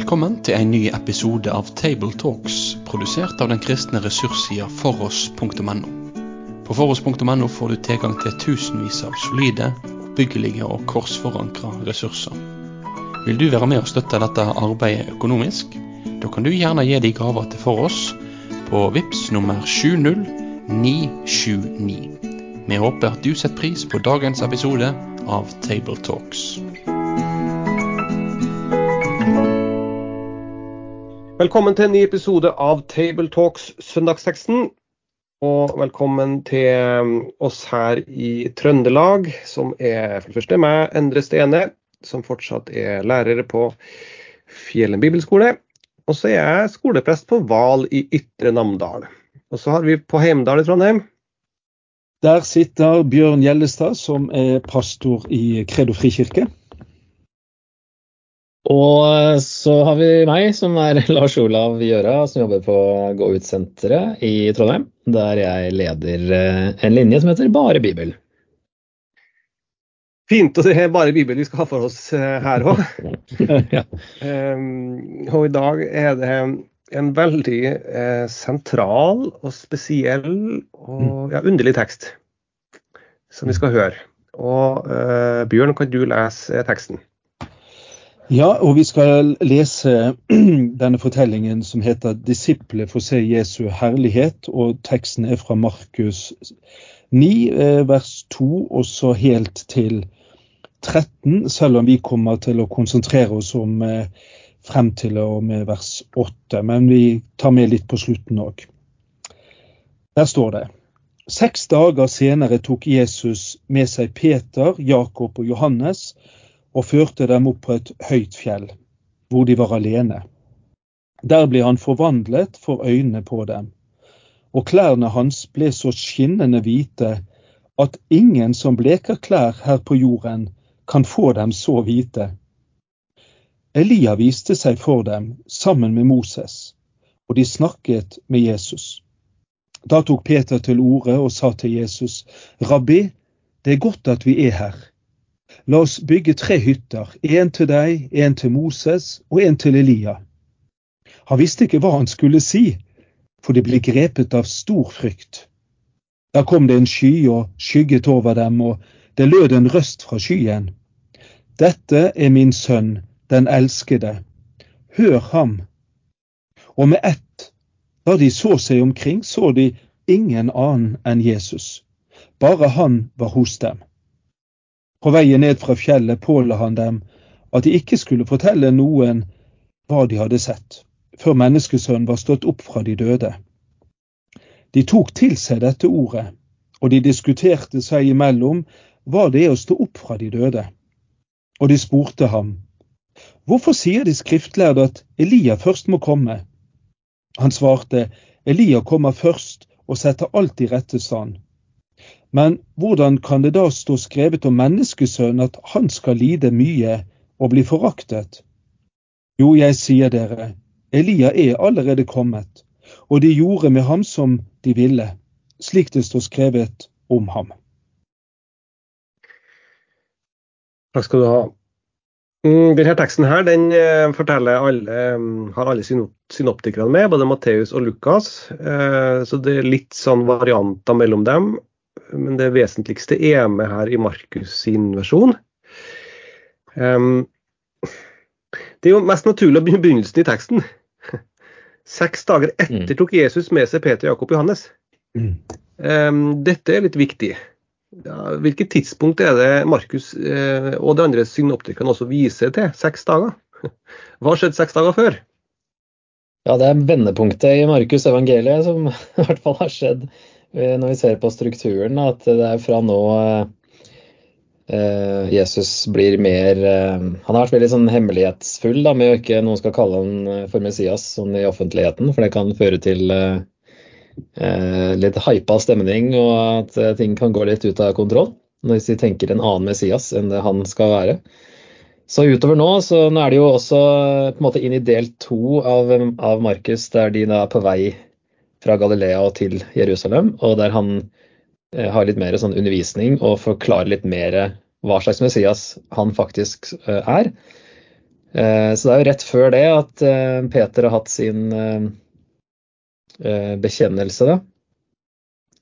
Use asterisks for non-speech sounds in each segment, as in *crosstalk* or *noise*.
Velkommen til en ny episode av Tabletalks, produsert av den kristne ressurssida foross.no. På foross.no får du tilgang til tusenvis av solide, oppbyggelige og korsforankra ressurser. Vil du være med og støtte dette arbeidet økonomisk? Da kan du gjerne gi de gaver til Foross på VIPS nummer 70979. Vi håper at du setter pris på dagens episode av Tabletalks. Velkommen til en ny episode av Tabletalks søndagsteksten. Og velkommen til um, oss her i Trøndelag, som er for det første meg, Endre Stene, som fortsatt er lærere på Fjellen bibelskole. Og så er jeg skoleprest på Val i Ytre Namdal. Og så har vi på Heimdal i Trondheim. Der sitter Bjørn Gjellestad, som er pastor i Kredo frikirke. Og så har vi meg, som er *laughs* Lars Olav Gjøra, som jobber på Gå ut-senteret i Trondheim. Der jeg leder eh, en linje som heter Bare Bibel. Fint, og det er bare Bibel vi skal ha for oss eh, her òg. *laughs* ja. um, og i dag er det en veldig eh, sentral og spesiell og ja, underlig tekst som vi skal høre. Og eh, Bjørn, kan du lese teksten? Ja, og vi skal lese *clears throat* denne fortellingen som heter 'Disiplet får se Jesu herlighet', og teksten er fra Markus 9, eh, vers 2, og så helt til 13, selv om vi kommer til å konsentrere oss om eh, frem til og med vers 8. Men vi tar med litt på slutten òg. Der står det Seks dager senere tok Jesus med seg Peter, Jakob og Johannes og førte dem opp på et høyt fjell, hvor de var alene. Der ble han forvandlet for øynene på dem, og klærne hans ble så skinnende hvite at ingen som bleker klær her på jorden, kan få dem så hvite. Elia viste seg for dem sammen med Moses, og de snakket med Jesus. Da tok Peter til orde og sa til Jesus, Rabbi, det er godt at vi er her. La oss bygge tre hytter, en til deg, en til Moses og en til Elia. Han visste ikke hva han skulle si, for de ble grepet av stor frykt. Da kom det en sky og skygget over dem, og det lød en røst fra skyen. Dette er min sønn, den elskede. Hør ham. Og med ett, da de så seg omkring, så de ingen annen enn Jesus. Bare han var hos dem. På veien ned fra fjellet påla han dem at de ikke skulle fortelle noen hva de hadde sett, før menneskesønnen var stått opp fra de døde. De tok til seg dette ordet, og de diskuterte seg imellom hva det er å stå opp fra de døde. Og de spurte ham, hvorfor sier de skriftlærde at Elia først må komme? Han svarte, Elia kommer først og setter alt i rette stand. Men hvordan kan det da stå skrevet om menneskesønnen at han skal lide mye og bli foraktet? Jo, jeg sier dere, Elia er allerede kommet, og de gjorde med ham som de ville, slik det står skrevet om ham. Takk skal du ha. Mm, denne teksten her, den eh, forteller alle, mm, har alle synoptikerne med, både Matteus og Lukas. Eh, så det er litt sånn varianter mellom dem men det vesentligste er med her i Markus sin versjon. Um, det er jo mest naturlig å begynne begynnelsen i teksten. Seks dager etter mm. tok Jesus med seg Peter, Jakob og Johannes. Um, dette er litt viktig. Ja, hvilket tidspunkt er det Markus eh, og de andre synoptikerne også viser til? Seks dager? *laughs* Hva har skjedd seks dager før? Ja, Det er vendepunktet i Markus evangeliet som *laughs* i hvert fall har skjedd når vi ser på strukturen, at det er fra nå eh, Jesus blir mer eh, Han har vært veldig sånn hemmelighetsfull da, med å ikke noen skal kalle han for Messias sånn i offentligheten, for det kan føre til litt hypa stemning og at ting kan gå litt ut av kontroll hvis de tenker en annen Messias enn det han skal være. Så utover nå, så nå er det jo også på en måte inn i del to av, av Markus, der de da er på vei fra Galilea og til Jerusalem, og der han eh, har litt mer sånn undervisning og forklarer litt mer hva slags Messias han faktisk eh, er. Eh, så det er jo rett før det at Peter har hatt sin bekjennelse, da.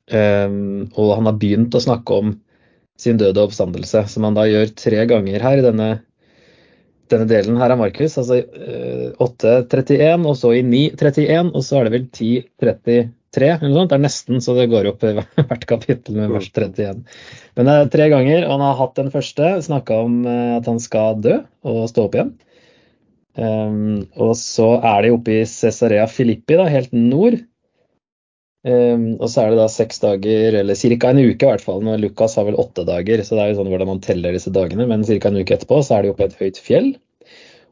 Og han har begynt å snakke om sin døde oppstandelse, som han da gjør tre ganger her i denne, denne delen her av Markus. Altså eh, 8.31, og så i 9.31, og så er det vel 10.33 eller noe sånt. Det er nesten så det går opp i hvert kapittel med vers 31. Men det er tre ganger, og han har hatt den første, snakka om eh, at han skal dø og stå opp igjen. Um, og så er de oppe i Cesarea Filippi, da, helt nord. Um, og så er det da seks dager, eller ca. en uke i hvert fall. Når Lukas har vel åtte dager, så det er jo sånn hvordan man teller disse dagene. Men ca. en uke etterpå så er de oppe i et høyt fjell.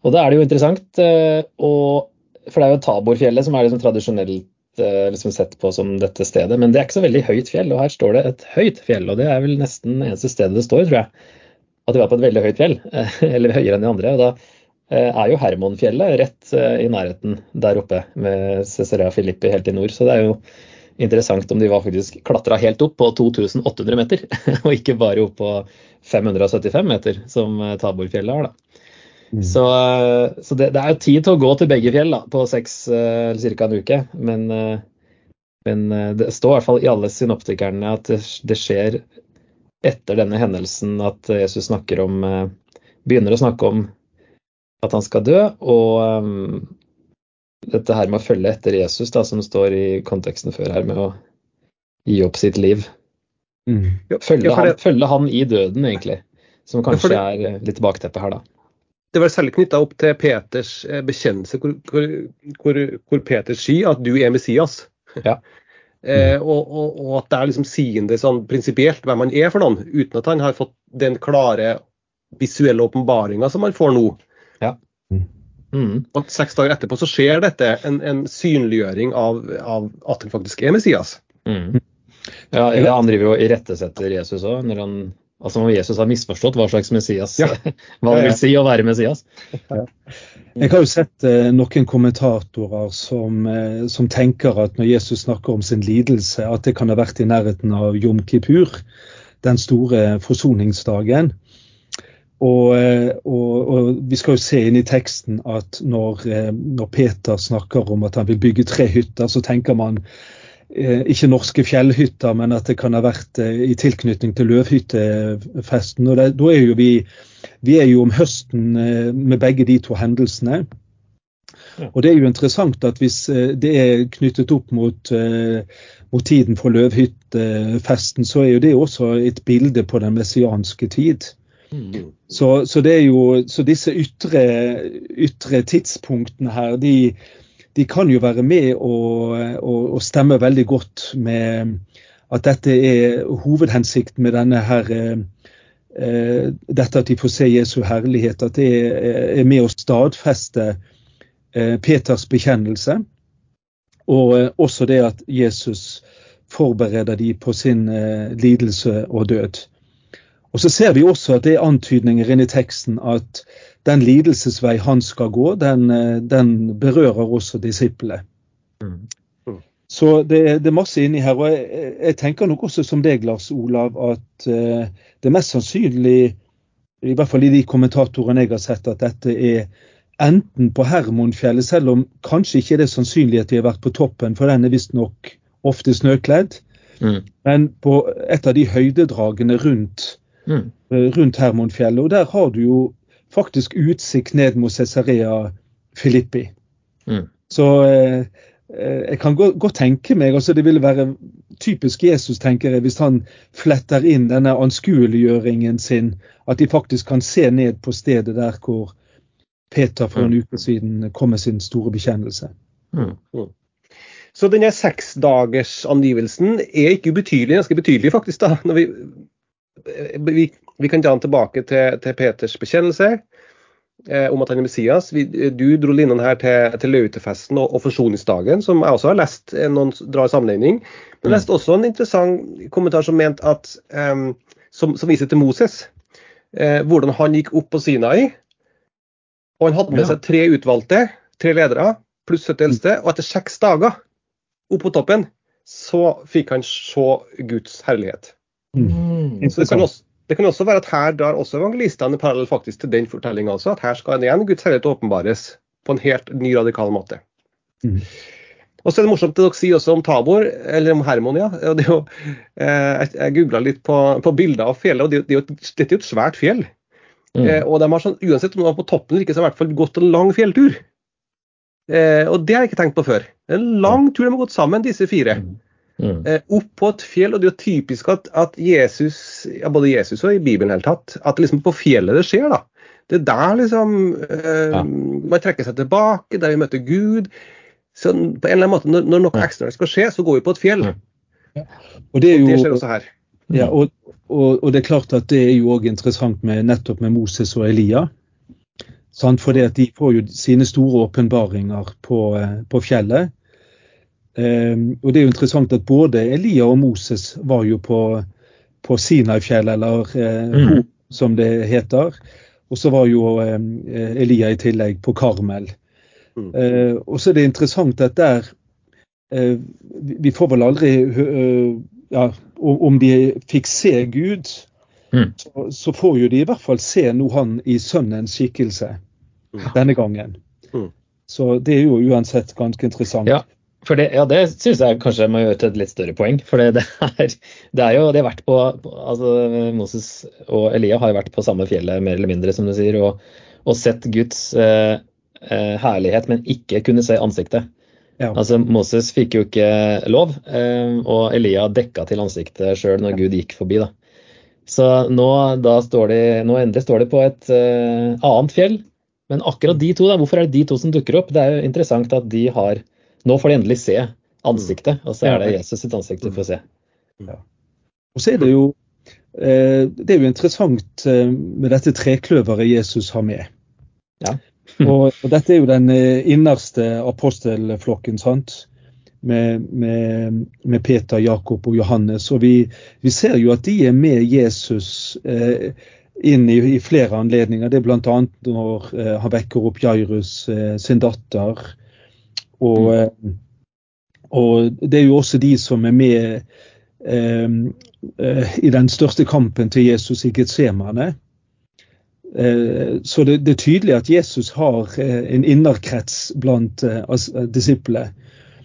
Og da er det jo interessant, uh, og, for det er jo Taborfjellet som er liksom tradisjonelt uh, liksom sett på som dette stedet. Men det er ikke så veldig høyt fjell, og her står det et høyt fjell. Og det er vel nesten det eneste stedet det står, tror jeg. At de var på et veldig høyt fjell, *laughs* eller høyere enn de andre. og da Eh, er jo Hermonfjellet rett eh, i nærheten der oppe med Cesarea Filippi helt i nord. Så det er jo interessant om de var faktisk klatra helt opp på 2800 meter, *laughs* og ikke bare opp på 575 meter, som eh, Taborfjellet har. da. Mm. Så, så det, det, er jo tid til å gå til begge fjell da, på seks eller ca. en uke. Men, men, det står i hvert fall i alle synoptikerne at det, det skjer etter denne hendelsen at Jesus snakker om, begynner å snakke om at han skal dø. Og dette her med å følge etter Jesus, da, som står i konteksten før her, med å gi opp sitt liv. Mm. Følge, ja, han, følge, han, i døden, egentlig. Som kanskje ja, det, er litt bakteppet her, da. Det var særlig knytta opp til Peters eh, bekjennelse, hvor, hvor, hvor, hvor Peter sier at du er Messias. Ja. *laughs* eh, og, og, og, at det er liksom sigende sånn prinsipielt hvem han er for noen, uten at han har fått den klare visuelle åpenbaringa som han får nå. Ja. Mm. Og seks dager etterpå så skjer dette, en, en synliggjøring av, av, at han faktisk er Messias. Mm. Ja, han driver jo og irettesetter Jesus òg, når han Altså om Jesus har misforstått hva slags Messias ja. *laughs* hva det vil si å være Messias. Ja. Jeg har jo sett eh, noen kommentatorer som, eh, som, tenker at når Jesus snakker om sin lidelse, at det kan ha vært i nærheten av Jom Kippur, den store forsoningsdagen. Og, eh, og, og, vi skal jo se inn i teksten at når, eh, når, Peter snakker om at han vil bygge tre hytter, så tenker man eh, ikke norske fjellhytter, men at det kan ha vært i tilknytning til løvhyttefesten. Og det, da er jo vi, vi er jo om høsten med begge de to hendelsene. Og det er jo interessant at hvis det er knyttet opp mot, mot tiden for løvhyttefesten, så er jo det også et bilde på den messianske tid. Mm. Så, så, jo, så, disse ytre, ytre, tidspunktene her, de, de, kan jo være med og stemme veldig godt med at dette er hovedhensikten med denne her eh, dette at de får se Jesu herlighet, at det er med å stadfeste eh, Peters bekjennelse. Og eh, også det at Jesus forbereder de på sin eh, lidelse og død. Og Så ser vi også at det er antydninger inni teksten at den lidelsesvei han skal gå, den, eh, den berører også disiplene. Mm. Mm. Så det, det, er masse inni her. og jeg, jeg, tenker nok også som deg, Lars Olav, at uh, det er mest sannsynlig, i hvert fall i de kommentatorene jeg har sett, at dette er enten på Hermonfjellet, selv om kanskje ikke det er sannsynlig at de har vært på toppen, for den er visstnok ofte snøkledd, mm. men på et av de høydedragene rundt mm. rundt Hermonfjellet. Og der har du jo faktisk utsikt ned mot Cesarea Filippi. Mm. Så eh, eh, jeg kan godt tenke meg altså Det ville være typisk Jesus, tenker jeg, hvis han fletter inn denne anskueliggjøringen sin. At de faktisk kan se ned på stedet der hvor Peter for en mm. uke siden kom med sin store bekjennelse. Mm. mm. Så denne seksdagersangivelsen er ikke ubetydelig, ganske betydelig faktisk, da, når vi vi, vi, kan ta den tilbake til, til Peters bekjennelse eh, om at han er Messias. Vi, du dro linjene her til, til Lautefesten og, og, forsoningsdagen, som jeg også har lest. Eh, noen drar sammenligning. Men jeg leste også en interessant kommentar som at eh, som, som, viser til Moses. Eh, hvordan han gikk opp på Sinai. Og han hadde med seg tre utvalgte, tre ledere, pluss 70 eldste. Og etter seks dager opp på toppen, så fikk han se Guds herlighet. Mm. Så det kan, også, Det kan også være at her drar også evangelistene parallell faktisk til den fortellinga også, at her skal igjen Guds herlighet åpenbares på en helt ny, radikal måte. Mm. Og så er det morsomt det dere sier også om Tabor, eller om Hermon, ja. Og det er jo, eh, jeg googla litt på, på, bilder av fjellet, og det, det er jo, dette er jo et svært fjell. Mm. Eh, og de har sånn, uansett om de er på toppen eller ikke, så har de i hvert fall gått en lang fjelltur. Eh, og det har jeg ikke tenkt på før. En lang tur de har gått sammen, disse fire. Mm. Mm. Eh, opp på et fjell, og det er jo typisk at, at Jesus, ja, både Jesus og i Bibelen helt tatt, at liksom på fjellet det skjer. da. Det er der liksom eh, ja. man trekker seg tilbake, der vi møter Gud. Så på en eller annen måte, Når, når noe ekstraordinært skal skje, så går vi på et fjell. Ja. Og det, er jo, det skjer også her. Ja, og, og, og, det er klart at det er jo òg interessant med nettopp med Moses og Elia. Sant? For de får jo sine store åpenbaringer på, eh, på fjellet. Um, og det er jo interessant at både Elia og Moses var jo på, på Sinai-fjellet, eller uh, mm. som det heter. Og så var jo um, Elia i tillegg på Karmel. Mm. Uh, og så er det interessant at der uh, Vi får vel aldri ja, Om de fikk se Gud, mm. så, så, får jo de i hvert fall se noe han i sønnens skikkelse mm. denne gangen. Mm. Så det er jo uansett ganske interessant. Ja. For det, ja, det syns jeg kanskje må gjøre til et litt større poeng. For det, det, er, det er, jo det har vært på altså Moses og Elia har jo vært på samme fjellet mer eller mindre, som du sier, og, og sett Guds eh, eh, herlighet, men ikke kunne se ansiktet. Ja. Altså Moses fikk jo ikke lov, eh, og Elia dekka til ansiktet sjøl når Gud gikk forbi. da. Så nå, står de, nå endelig står de på et eh, annet fjell. Men akkurat de to, da, hvorfor er det de to som dukker opp? Det er jo interessant at de har Nå får de endelig se ansiktet, og så er det Jesus sitt ansikt du får se. Ja. Og så er det jo eh, det er jo interessant eh, med dette trekløveret Jesus har med. Ja. *laughs* Og, og, dette er jo den eh, innerste apostelflokken, sant? Med, med, med, Peter, Jakob og Johannes. Og vi, vi, ser jo at de er med Jesus eh, inn i, i, flere anledninger. Det er bl.a. når eh, han vekker opp Jairus eh, sin datter. Og, mm. Eh, og, det er jo også de som er med eh, i den største kampen til Jesus i Getsemane. Eh, så det, det, er tydelig at Jesus har eh, en innerkrets blant uh, disiplene.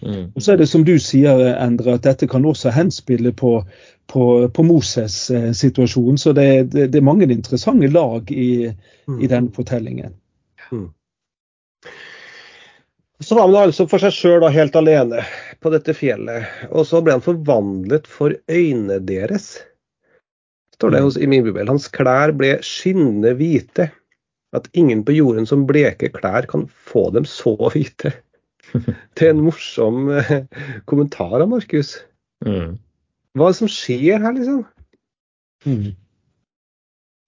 Mm. Og så er det som du sier, Endre, at dette kan også henspille på, på, på Moses' situasjon. Så det, det, det, er mange interessante lag i, mm. i den fortellingen. Mm. Så var han altså for seg sjøl helt alene på dette fjellet. Og så ble han forvandlet for øynene deres står det hos, i min bibel. Hans klær ble skinnende hvite. At ingen på jorden som bleke klær kan få dem så hvite. *laughs* Det er en morsom eh, kommentar av Markus. Mm. Hva er det som skjer her, liksom? Mm.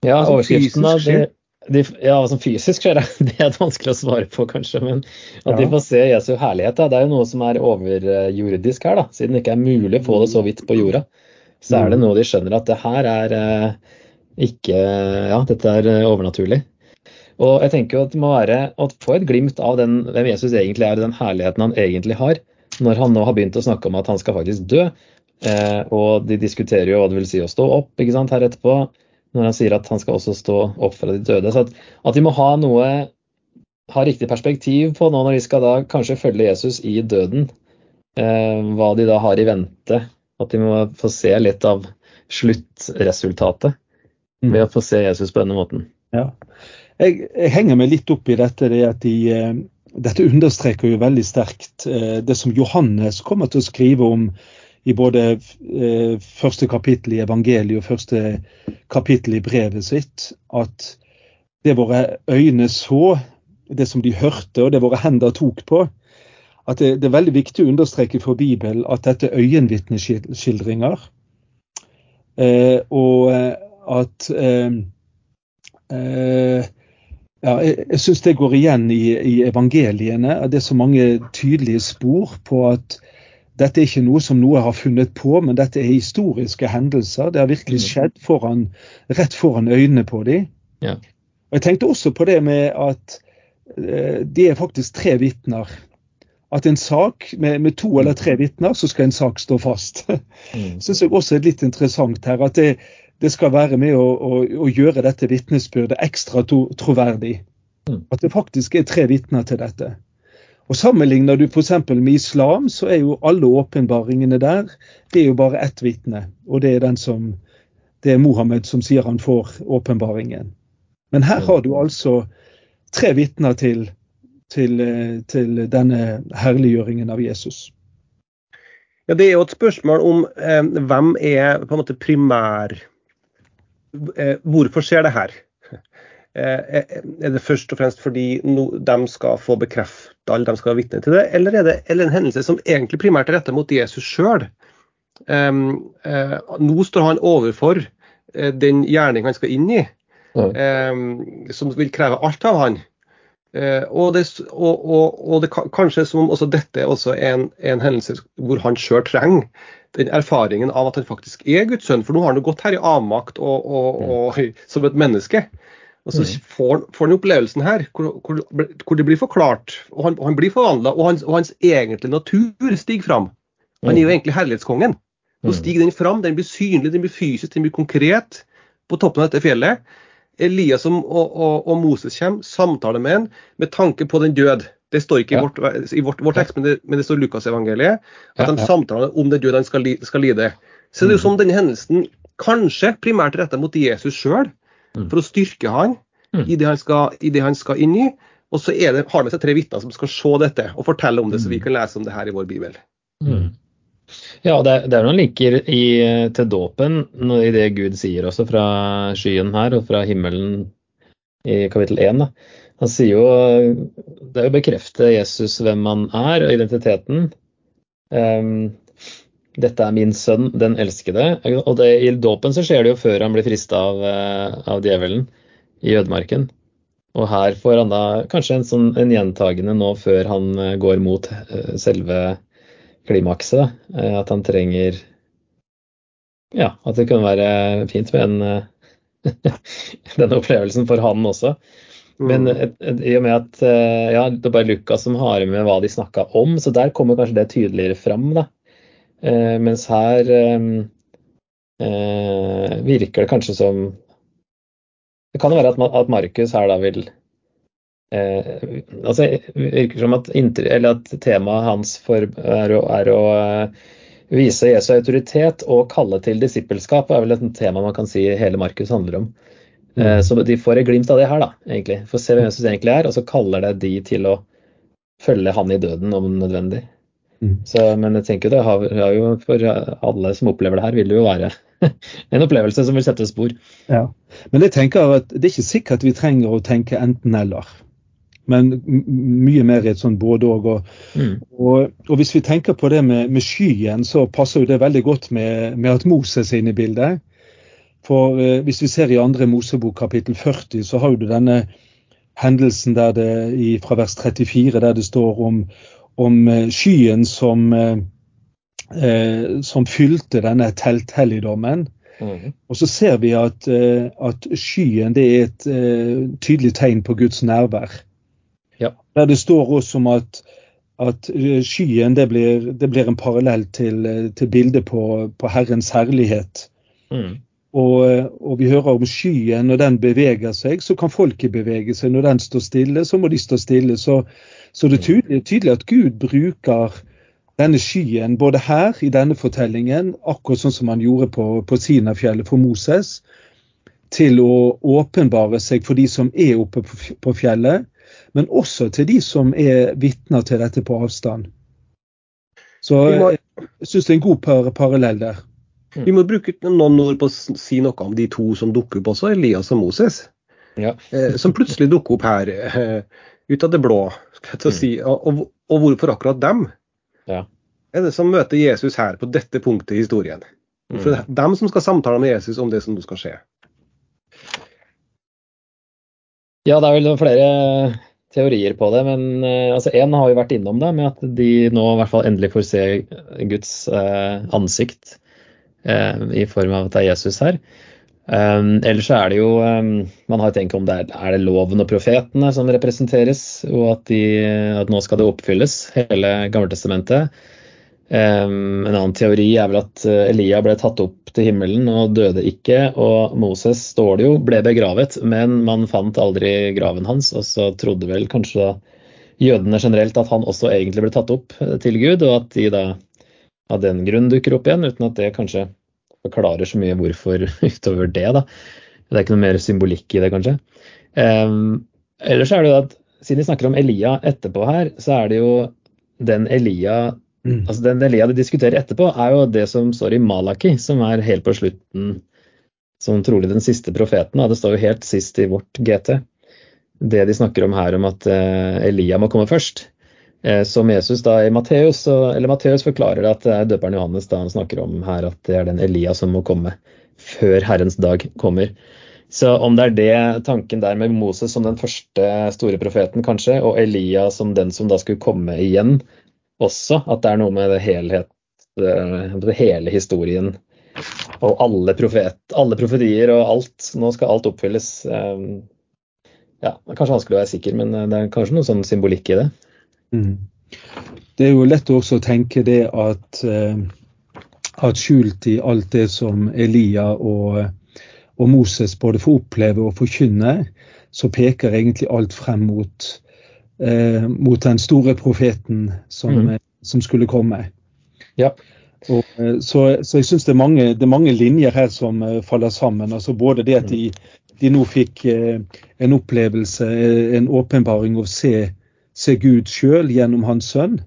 Ja, overskriften av det, de, ja, som fysisk skjer, *laughs* det er vanskelig å svare på, kanskje. Men at ja. de får se Jesu herlighet, da, det er jo noe som er overjordisk her. da, Siden det ikke er mulig å få det så vidt på jorda så er det noe de skjønner at det her er eh, ikke Ja, dette er eh, overnaturlig. Og jeg tenker jo at det må være å få et glimt av den, hvem Jesus egentlig er, den herligheten han egentlig har, når han nå har begynt å snakke om at han skal faktisk dø. Eh, og de diskuterer jo hva det vil si å stå opp ikke sant, her etterpå, når han sier at han skal også stå opp fra de døde. Så at, at de må ha noe ha riktig perspektiv på nå når de skal da kanskje følge Jesus i døden. Eh, hva de da har i vente at de må få se litt av sluttresultatet mm. ved å få se Jesus på denne måten. Ja. Jeg, jeg, henger meg litt opp i dette. det at de, eh, Dette understreker jo veldig sterkt eh, det som Johannes kommer til å skrive om i både eh, første kapittel i evangeliet og første kapittel i brevet sitt. At det våre øyne så, det som de hørte og det våre hender tok på, at det, det, er veldig viktig å understreke for Bibelen at dette er øyenvitneskildringer. Eh, og eh, at eh, eh, ja, Jeg, jeg syns det går igjen i, i, evangeliene. Det er så mange tydelige spor på at dette er ikke noe som noe har funnet på, men dette er historiske hendelser. Det har virkelig mm. skjedd foran, rett foran øynene på dem. Ja. Og Jeg tenkte også på det med at eh, de er faktisk tre vitner at en sak med, med to eller tre vitner, så skal en sak stå fast. *laughs* Mm. Syns jeg også er litt interessant her. At det, det skal være med å, å, å gjøre dette vitnesbyrdet ekstra to, troverdig. Mm. At det faktisk er tre vitner til dette. Og Sammenligner du f.eks. med islam, så er jo alle åpenbaringene der det er jo bare ett vitne. Og det er som det er Mohammed som sier han får åpenbaringen. Men her har du altså tre vitner til, til, eh, til denne herliggjøringen av Jesus. Ja, Det er jo et spørsmål om eh, hvem er på en måte primær eh, Hvorfor skjer det her? Eh, er det først og fremst fordi no, de skal få bekreftet alle de skal være vitne til det, eller er det eller en hendelse som egentlig primært er rettet mot Jesus sjøl? Um, uh, nå står han overfor uh, den gjerning han skal inn i, um, som vil kreve alt av han. Uh, og, det, og, og, og det kan, kanskje som også dette er også en, en hendelse hvor han sjøl trenger den erfaringen av at han faktisk er Guds sønn. For nå har han jo gått her i avmakt og, og, som et menneske. Og så får, får han opplevelsen her hvor, hvor, hvor, det blir forklart, og han, han blir forvandla, og, og, hans egentlige natur stiger fram. Han er jo egentlig herlighetskongen. Nå stiger den fram, den blir synlig, den blir fysisk, den blir konkret på toppen av dette fjellet. Elias og, og, og Moses kommer, samtaler med ham med tanke på den død. Det står ikke i vårt, i vårt, vårt tekst, men det, men det står Lukasevangeliet. At de samtaler om den død han skal, skal lide. Så det er jo som denne hendelsen kanskje primært retta mot Jesus sjøl, for å styrke han i det han skal, i det han skal inn i. Og så det, har han med seg tre vitner som skal se dette og fortelle om det, så vi kan lese om det her i vår bibel. Mm. Ja, det, det er noen linker i, til dåpen i det Gud sier også fra skyen her og fra himmelen i kapittel 1. Da. Han sier jo Det er å bekrefte Jesus hvem han er, og identiteten. Um, dette er min sønn, den elskede. Og det, i dåpen så skjer det jo før han blir frista av, av djevelen i ødemarken. Og her får han da kanskje en, sånn, en gjentagende nå før han går mot selve klimakset. At han trenger Ja, at det kunne være fint med en, *laughs* denne opplevelsen for han også. Men et, i og med at ja, det er bare Lukas som har med hva de snakka om, så der kommer kanskje det tydeligere fram. da. Eh, mens her eh, virker det kanskje som Det kan jo være at, at Markus her da vil eh, altså virker som at, eller at temaet hans for, er, å, er å vise Jesu autoritet og kalle til disippelskap, er vel et tema man kan si hele Markus handler om. Mm. Så de får et glimt av det her, da, egentlig. For å se hvem Jesus egentlig er, og så kaller det de til å følge han i døden om nødvendig. Mm. Så, men jeg tenker det har, har, jo for alle som opplever det her, vil det jo være *laughs* en opplevelse som vil sette spor. Ja, Men jeg tenker at det er ikke sikkert vi trenger å tenke enten-eller. Men mye mer i et sånn både-og. Og, mm. og, og, hvis vi tenker på det med, med, skyen, så passer jo det veldig godt med, med at Moses er inne i bildet. For eh, hvis vi ser i andre Mosebok kapittel 40, så har du denne hendelsen der det, i, fra vers 34 der det står om, om skyen som, eh, som fylte denne telthelligdommen. Mm. Og så ser vi at, at skyen det er et uh, tydelig tegn på Guds nærvær. Ja. Der det står også om at, at skyen det blir, det blir, en parallell til, til bildet på, på Herrens herlighet. Mm. Og, og, vi hører om skyen, når den beveger seg, så kan folket bevege seg. Når den står stille, så må de stå stille. Så, så det er tydelig, tydelig, at Gud bruker denne skyen både her i denne fortellingen, akkurat sånn som han gjorde på, på Sinafjellet for Moses, til å åpenbare seg for de som er oppe på, på fjellet, men også til de som er vitner til dette på avstand. Så jeg syns det er en god par parallell der. Vi må bruke noen ord på å si noe om de to som dukker opp også, Elias og Moses. Ja. eh, som plutselig dukker opp her eh, ut av det blå. skal jeg si. Og, og, hvorfor akkurat dem? Ja. Er det som møter Jesus her på dette punktet i historien? For det er dem som skal samtale med Jesus om det som nå skal skje. Ja, det er vel flere teorier på det, men uh, altså én har jo vært innom det, med at de nå i hvert fall endelig får se Guds eh, ansikt i form av at det er Jesus her. Um, ellers så er det jo um, Man har tenkt om det er, er det loven og profetene som representeres, og at, de, at nå skal det oppfylles, hele Gammeltestamentet. Um, en annen teori er vel at eh, Elia ble tatt opp til himmelen og døde ikke. Og Moses, står det jo, ble begravet, men man fant aldri graven hans. Og så trodde vel kanskje jødene generelt at han også egentlig ble tatt opp eh, til Gud, og at de da av den grunn dukker opp igjen, uten at det kanskje forklarer så mye hvorfor *laughs* utover det. da. Det er ikke noe mer symbolikk i det, kanskje. Um, ellers er det jo at siden vi snakker om Elia etterpå her, så er det jo den Elia mm. altså den Elia de diskuterer etterpå, er jo det som står i Malaki, som er helt på slutten, som trolig den siste profeten. Da. Det står jo helt sist i vårt GT. Det de snakker om her, om at uh, Elia må komme først. Uh, som Jesus da i Matteus, eller Matteus forklarer at er døperen Johannes da han snakker om her, at det er den Elia som må komme før Herrens dag kommer. Så om det er det tanken der med Moses som den første store profeten, kanskje, og Elia som den som da skulle komme igjen også, at det er noe med det helhet, det hele historien og alle, profet, alle profetier og alt. Nå skal alt oppfylles. Eh, ja, det er kanskje vanskelig å være sikker, men det er kanskje noe sånn symbolikk i det. Mm. Det er jo lett også å tenke det at, eh, at skjult i alt det som Elia og og Moses både får oppleve og forkynne, så peker egentlig alt frem mot, eh, mot den store profeten som, mm. som skulle komme. Ja. Og, eh, så, så, jeg syns det, det, er mange linjer her som faller sammen. altså Både det at de, de nå fikk en opplevelse, en åpenbaring å se, se Gud sjøl gjennom hans sønn,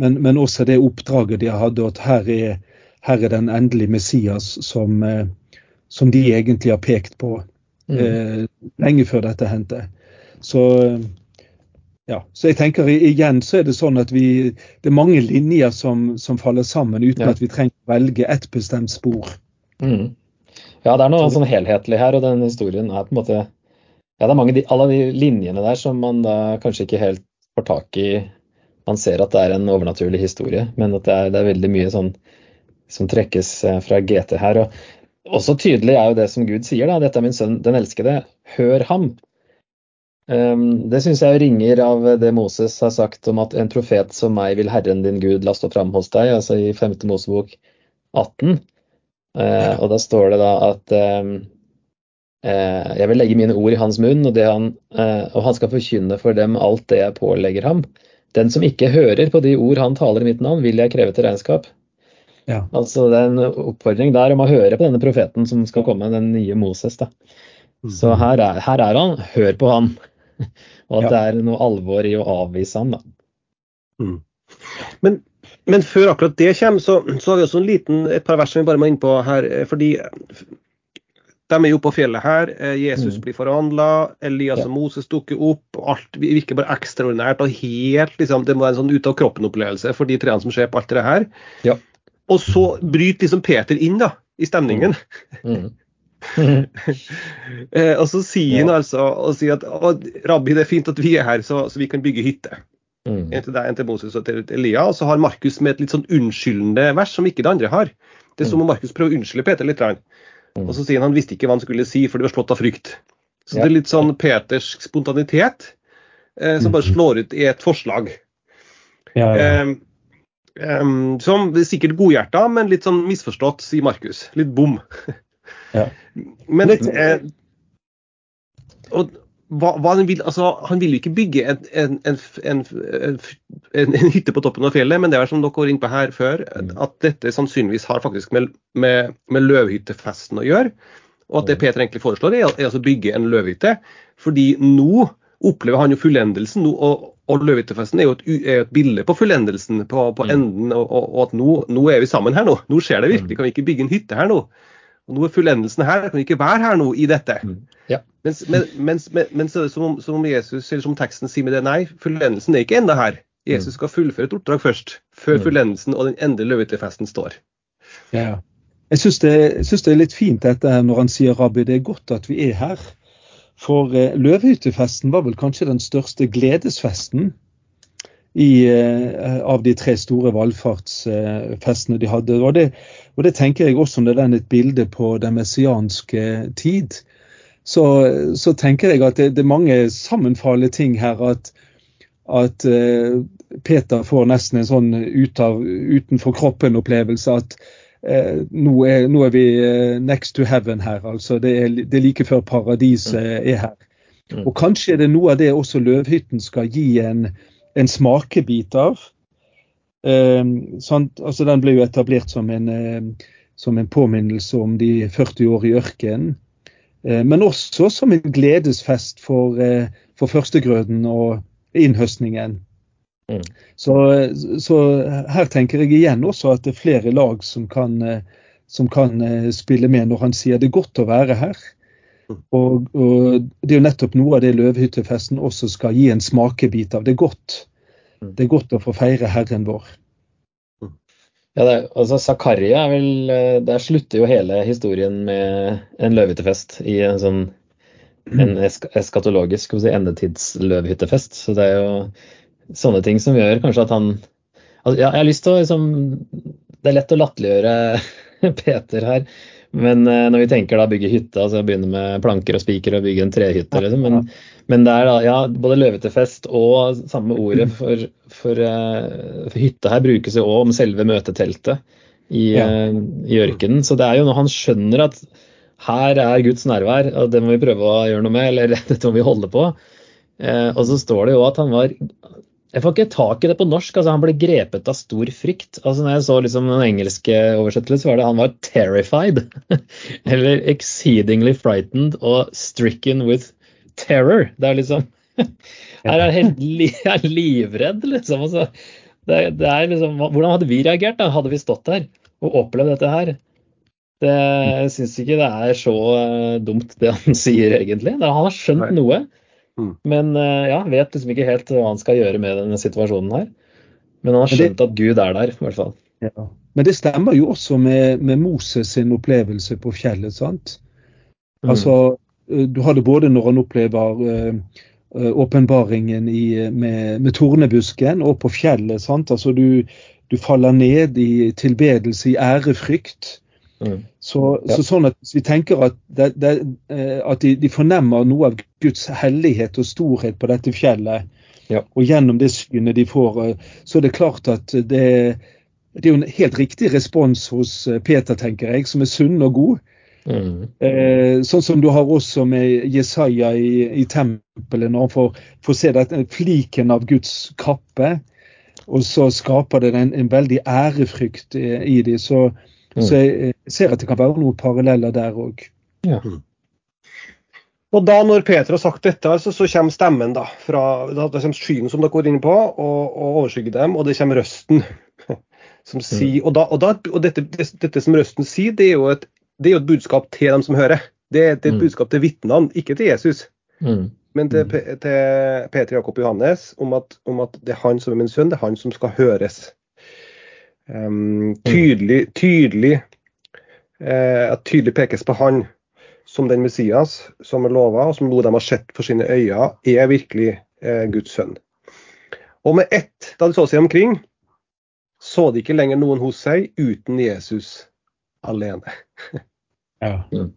men, men, også det oppdraget de hadde, at her er, her er den endelige Messias som, uh, som de egentlig har pekt på mm. eh, lenge før dette hendte. Så, ja, så jeg tenker igjen så er det sånn at vi Det er mange linjer som, som faller sammen uten ja. at vi trenger å velge ett bestemt spor. Mm. Ja, det er noe sånn helhetlig her, og den historien er på en måte Ja, det er mange de, alle de linjene der som man da kanskje ikke helt får tak i. Man ser at det er en overnaturlig historie, men at det er, det er veldig mye sånn som trekkes eh, fra GT her. og også tydelig er jo det som Gud sier, da. Dette er min sønn, den elskede. Hør ham. Um, det syns jeg ringer av det Moses har sagt om at en profet som meg vil Herren din Gud la stå fram hos deg, altså i 5. Mosebok 18. Uh, eh, og da står det da at uh, jeg vil legge mine ord i hans munn, og, han, uh, og han skal forkynne for dem alt det jeg pålegger ham. Den som ikke hører på de ord han taler i mitt navn, vil jeg kreve til regnskap. Ja. Altså Det er en oppfordring der om å høre på denne profeten som skal komme, den nye Moses. da. Så mhm. her er, her er han. Hør på han. *laughs* Og at ja. det er noe alvor i å avvise han. da. Mm. Men, men, før akkurat det kommer, så, så, har vi også en liten, et par vers som vi bare må inn på her. Eh, fordi de er jo på fjellet her. Eh, Jesus mm. blir forhandla, Elias og Moses dukker opp. og Alt virker bare ekstraordinært og helt liksom, Det må være en sånn ut-av-kroppen-opplevelse for de treene som ser på alt det her. Ja. Og så bryter liksom Peter inn da, i stemningen. Mm. Mm. *laughs* og så sier han altså og sier at Rabbi, det er fint at vi er her, så, så vi kan bygge hytte. Mm. En til deg, en til Moses og til Elia. Og så har Markus med et litt sånn unnskyldende vers som ikke det andre har. Det er som om mm. Markus prøver å unnskylde Peter litt. Mm. Og så sier han han visste ikke hva han skulle si, for det var slått av frykt. Så det er litt sånn petersk spontanitet eh, som bare mm. slår ut i et forslag. Ja, ja. Eh, Um, som sikkert godhjerta, men litt sånn misforstått, sier Markus. Litt bom. Ja. *laughs* men det, eh, og hva, hva han, vil, altså, han vil ikke bygge en, en, en, en, hytte på toppen av fjellet, men det er som dere var inne på her før, mm. at dette sannsynligvis har faktisk med, med, med løvhyttefesten å gjøre. Og at det mm. Peter egentlig foreslår, er, er altså å bygge en løvhytte. Fordi nå opplever han jo fullendelsen. Nå, og, og Løvehyttefesten er jo et, er et, bilde på fullendelsen, på, på mm. enden. Og, og at nå, nå, er vi sammen her nå. Nå skjer det virkelig. Kan vi ikke bygge en hytte her nå? Og er fullendelsen her. Kan vi ikke være her nå i dette? Mm. Ja. Mens, men, mens, mens, som, som, Jesus, eller som teksten sier med det, nei, fullendelsen er ikke enda her. Jesus skal fullføre et oppdrag først, før fullendelsen og den endelige løvehyttefesten står. Ja. Jeg syns det, det, er litt fint dette her når han sier Rabbi, det er godt at vi er her. For eh, løvhyttefesten var vel kanskje den største gledesfesten i, eh, av de tre store valfartsfestene de hadde. Og det, og det, tenker jeg også når det er et bilde på den messianske tid. Så, så tenker jeg at det, det, er mange sammenfallende ting her. At, at uh, Peter får nesten en sånn ut av, utenfor kroppen-opplevelse. At uh, nå, er, nå, er, vi next to heaven her. altså Det er, det er like før paradiset mm. er her. Mm. Og kanskje er det noe av det også Løvhytten skal gi en, en smakebit av. Sånn, altså Den ble jo etablert som en, som en påminnelse om de 40 år i ørkenen. Eh, men også som en gledesfest for, eh, for førstegrøden og innhøstningen. Mm. Så, så, her tenker jeg igjen også at det er flere lag som kan, eh, som kan spille med når han sier det er godt å være her. Mm. Og, og, Det er jo nettopp noe av det løvhyttefesten også skal gi en smakebit av. Det er godt. Mm. Det er godt å få feire Herren vår. Ja, det, altså Zakaria er vel eh, Der slutter jo hele historien med en løvhyttefest i en sånn en eskatologisk si, endetidsløvhyttefest. Så det er jo sånne ting som gjør kanskje at han altså, ja, Jeg har lyst til å liksom Det er lett å latterliggjøre *laughs* Peter her. Men uh, når vi tenker da bygge hytte, altså begynne med planker og spiker og bygge en trehytte, liksom. Men, men det er da ja, både løvetefest og samme ordet mm. for, for, uh, for hytte her brukes jo òg om selve møteteltet i, ja. uh, i, ørkenen. Så det er jo når han skjønner at her er Guds nærvær, og det må vi prøve å gjøre noe med, eller *laughs* dette må vi holde på. og så står det jo at han var jeg får ikke tak i det på norsk. altså Han ble grepet av stor frykt. altså Når jeg så liksom den engelske oversettelsen, så var det han var 'terrified'. *laughs* Eller 'exceedingly frightened' og 'stricken with terror'. Det er liksom *laughs* Her er helt li, *laughs* er livredd, liksom. Altså, det, det, er liksom. Hvordan hadde vi reagert da? Hadde vi stått der og opplevd dette her? Det, jeg syns ikke det er så uh, dumt det han sier, egentlig. Han har skjønt noe. Mm. Men eh, ja, vet liksom ikke helt hva han skal gjøre med denne situasjonen her. Men han har skjønt at Gud er der, i hvert fall. Ja. Men det stemmer jo også med, med Moses sin opplevelse på fjellet. sant? Mm. Altså, du Du hadde både når han opplever uh, åpenbaringen med, med, tornebusken og på fjellet. sant? Altså Du, du faller ned i tilbedelse, i ærefrykt. Mm. Så, ja. så, sånn at Hvis vi tenker at, det, det, eh, at de, de, fornemmer noe av Guds hellighet og storhet på dette fjellet, ja. og gjennom det synet de får, eh, så er det klart at det, det er jo en helt riktig respons hos eh, Peter, tenker jeg, som er sunn og god. Mm. Eh, sånn som du har også med Jesaja i, i tempelet, når han får, får se dette, fliken av Guds kappe. Og så skaper det en, en veldig ærefrykt i, i dem. Så, Mm. Så jeg ser at det kan være noen paralleller der òg. Ja. Mm. Og da når Peter har sagt dette, så, så kommer stemmen da, fra da, det kommer skyen som dere går inn på, og, og overskygger dem, og det kommer røsten. *laughs* som mm. sier, Og, da, og, da, og dette, dette, som røsten sier, det er, jo et, det er jo et budskap til dem som hører. Det, det er et budskap til vitnene, ikke til Jesus. Mm. Men til, til Peter Jakob Johannes om at, om at det er han som er min sønn, det er han som skal høres. Um, tydelig, tydelig uh, at tydelig pekes på han som den Messias som er lova, og som noe de har sett for sine øyne, er virkelig uh, Guds sønn. Og med ett, da de så seg omkring, så de ikke lenger noen hos seg uten Jesus alene. ja. Mm.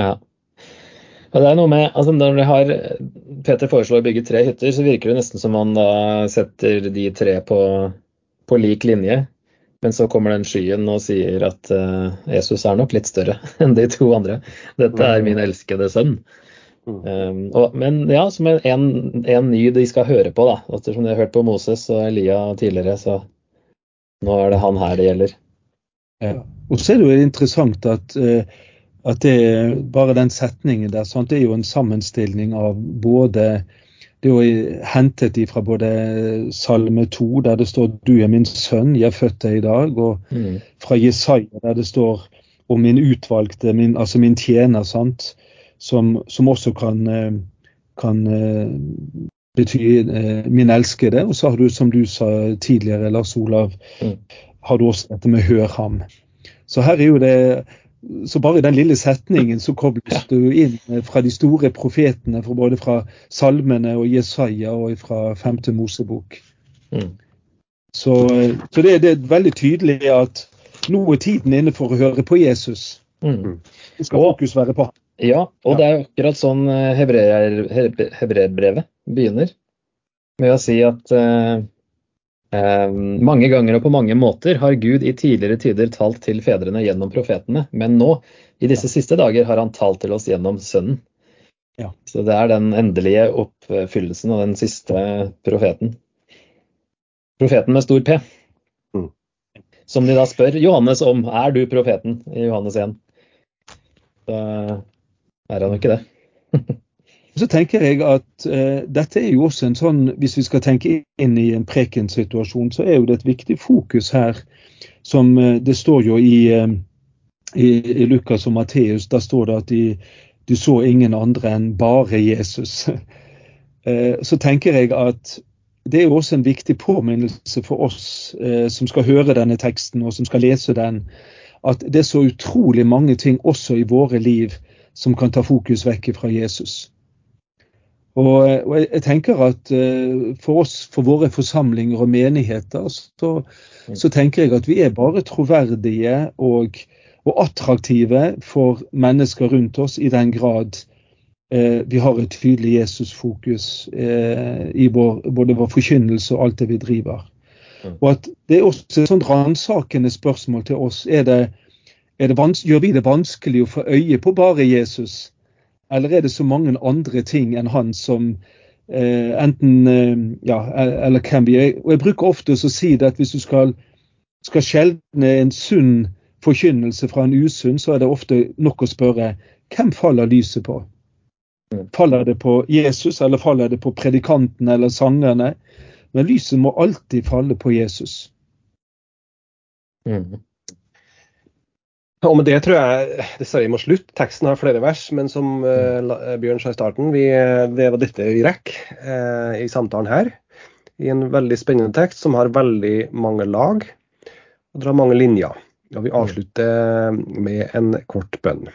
ja. Og det er noe med, altså Når de har, Peter foreslår å bygge tre hytter, så virker det nesten som han da setter de tre på på lik linje. Men så kommer den skyen og sier at uh, Jesus er nok litt større *laughs* enn de to andre. Dette er min elskede sønn. Um, og, men ja, som en, en, ny de skal høre på, da. Ettersom de har hørt på Moses og Elia tidligere, så nå er det han her det gjelder. Ja. Og så er det jo interessant at, uh, at det, bare den setningen der, sant? det er jo en sammenstilling av både det er jo hentet fra både Salme 2, der det står 'Du er min sønn, jeg er født deg i dag', og mm. fra Jesaja, der det står om min utvalgte, min, altså min tjener, sant? Som, som også kan, eh, kan eh, bety eh, min elskede. Og så har du, som du sa tidligere, Lars Olav, mm. har du også dette med 'hør ham'. Så her er jo det så bare i den lille setningen så kobles du inn fra de store profetene, fra både fra salmene og Jesaja og fra femte Mosebok. Mm. Så, så det, det, er veldig tydelig at nå er tiden inne for å høre på Jesus. Mm. Det skal fokus være på ham. Ja, og ja. det er akkurat sånn eh, hebreerbrevet begynner. med å si at eh, eh, mange ganger og på mange måter har Gud i tidligere tider talt til fedrene gjennom profetene, men nå, i disse siste dager, har han talt til oss gjennom Sønnen. Ja. Så det er den endelige oppfyllelsen av den siste profeten. Profeten med stor P. Mm. Som de da spør Johannes om er du profeten i Johannes 1. Da er han jo ikke det. *laughs* Så tenker jeg at eh, dette er jo også en sånn, hvis vi skal tenke inn i en prekensituasjon, så er jo det et viktig fokus her. Som eh, det står jo i, eh, i, i Lukas og Matteus, da står det at de, du så ingen andre enn bare Jesus. *laughs* Eh, så tenker jeg at det er jo også en viktig påminnelse for oss eh, som skal høre denne teksten og som skal lese den, at det er så utrolig mange ting også i våre liv som kan ta fokus vekk fra Jesus. Og, og jeg, jeg tenker at eh, for oss, for våre forsamlinger og menigheter, så, så tenker jeg at vi er bare troverdige og, og attraktive for mennesker rundt oss i den grad eh, vi har et tydelig Jesus-fokus eh, i vår, både vår forkynnelse og alt det vi driver. Mm. Og at Det er også et sånt ransakende spørsmål til oss. Er det, er det vans gjør vi det vanskelig å få øye på bare Jesus? Eller er det så mange andre ting enn han som eh, enten eh, Ja, eller hvem vi er? Og Jeg bruker ofte å si det at hvis du skal, skal skjelne en sunn forkynnelse fra en usunn, så er det ofte nok å spørre hvem faller lyset på? Faller det på Jesus, eller faller det på predikanten eller sangerne? Men lyset må alltid falle på Jesus. Mm. Og med det tror jeg dessverre vi må slutte. Teksten har flere vers, men som uh, Bjørn sa i starten, vi, det var dette vi rekker uh, i samtalen her. I en veldig spennende tekst som har veldig mange lag og drar mange linjer. Og vi avslutter med en kort bønn.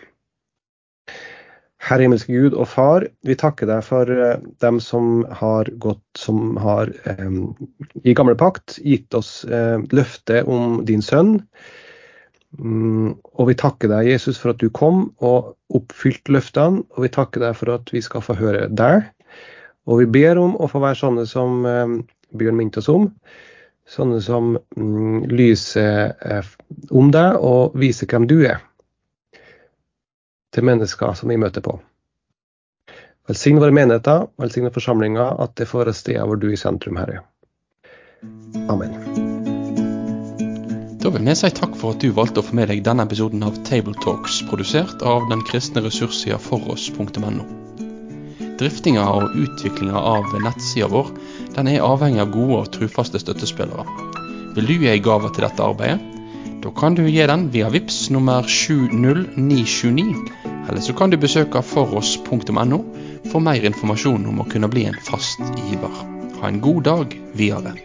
Herre himmelske Gud og Far, vi takker deg for eh, dem som har gått, som har um, i gamle pakt gitt oss uh, løfte om din sønn. Mm, og vi takker deg, Jesus, for at du kom og oppfylte løftene. Og vi takker deg for at vi skal få høre deg. Og vi ber om å få være sånne som eh, Bjørn minte oss om. Sånne som mm, lyser eh, om deg og viser hvem du er til mennesker som vi møter på. Velsign våre menigheter, velsign forsamlinger, at det får være steder hvor du er i sentrum, Herre. Amen. Da vil vi si takk for at du valgte å få med deg denne episoden av Tabletalks, produsert av den kristne ressurssida foross.no. Driftinga og utviklinga av nettsida vår den er avhengig av gode og trufaste støttespillere. Vil du gi ei gave til dette arbeidet? Da kan du gi den via VIPS nummer 70929, eller så kan du besøke foross.no for mer informasjon om å kunne bli en fast giver. Ha en god dag videre.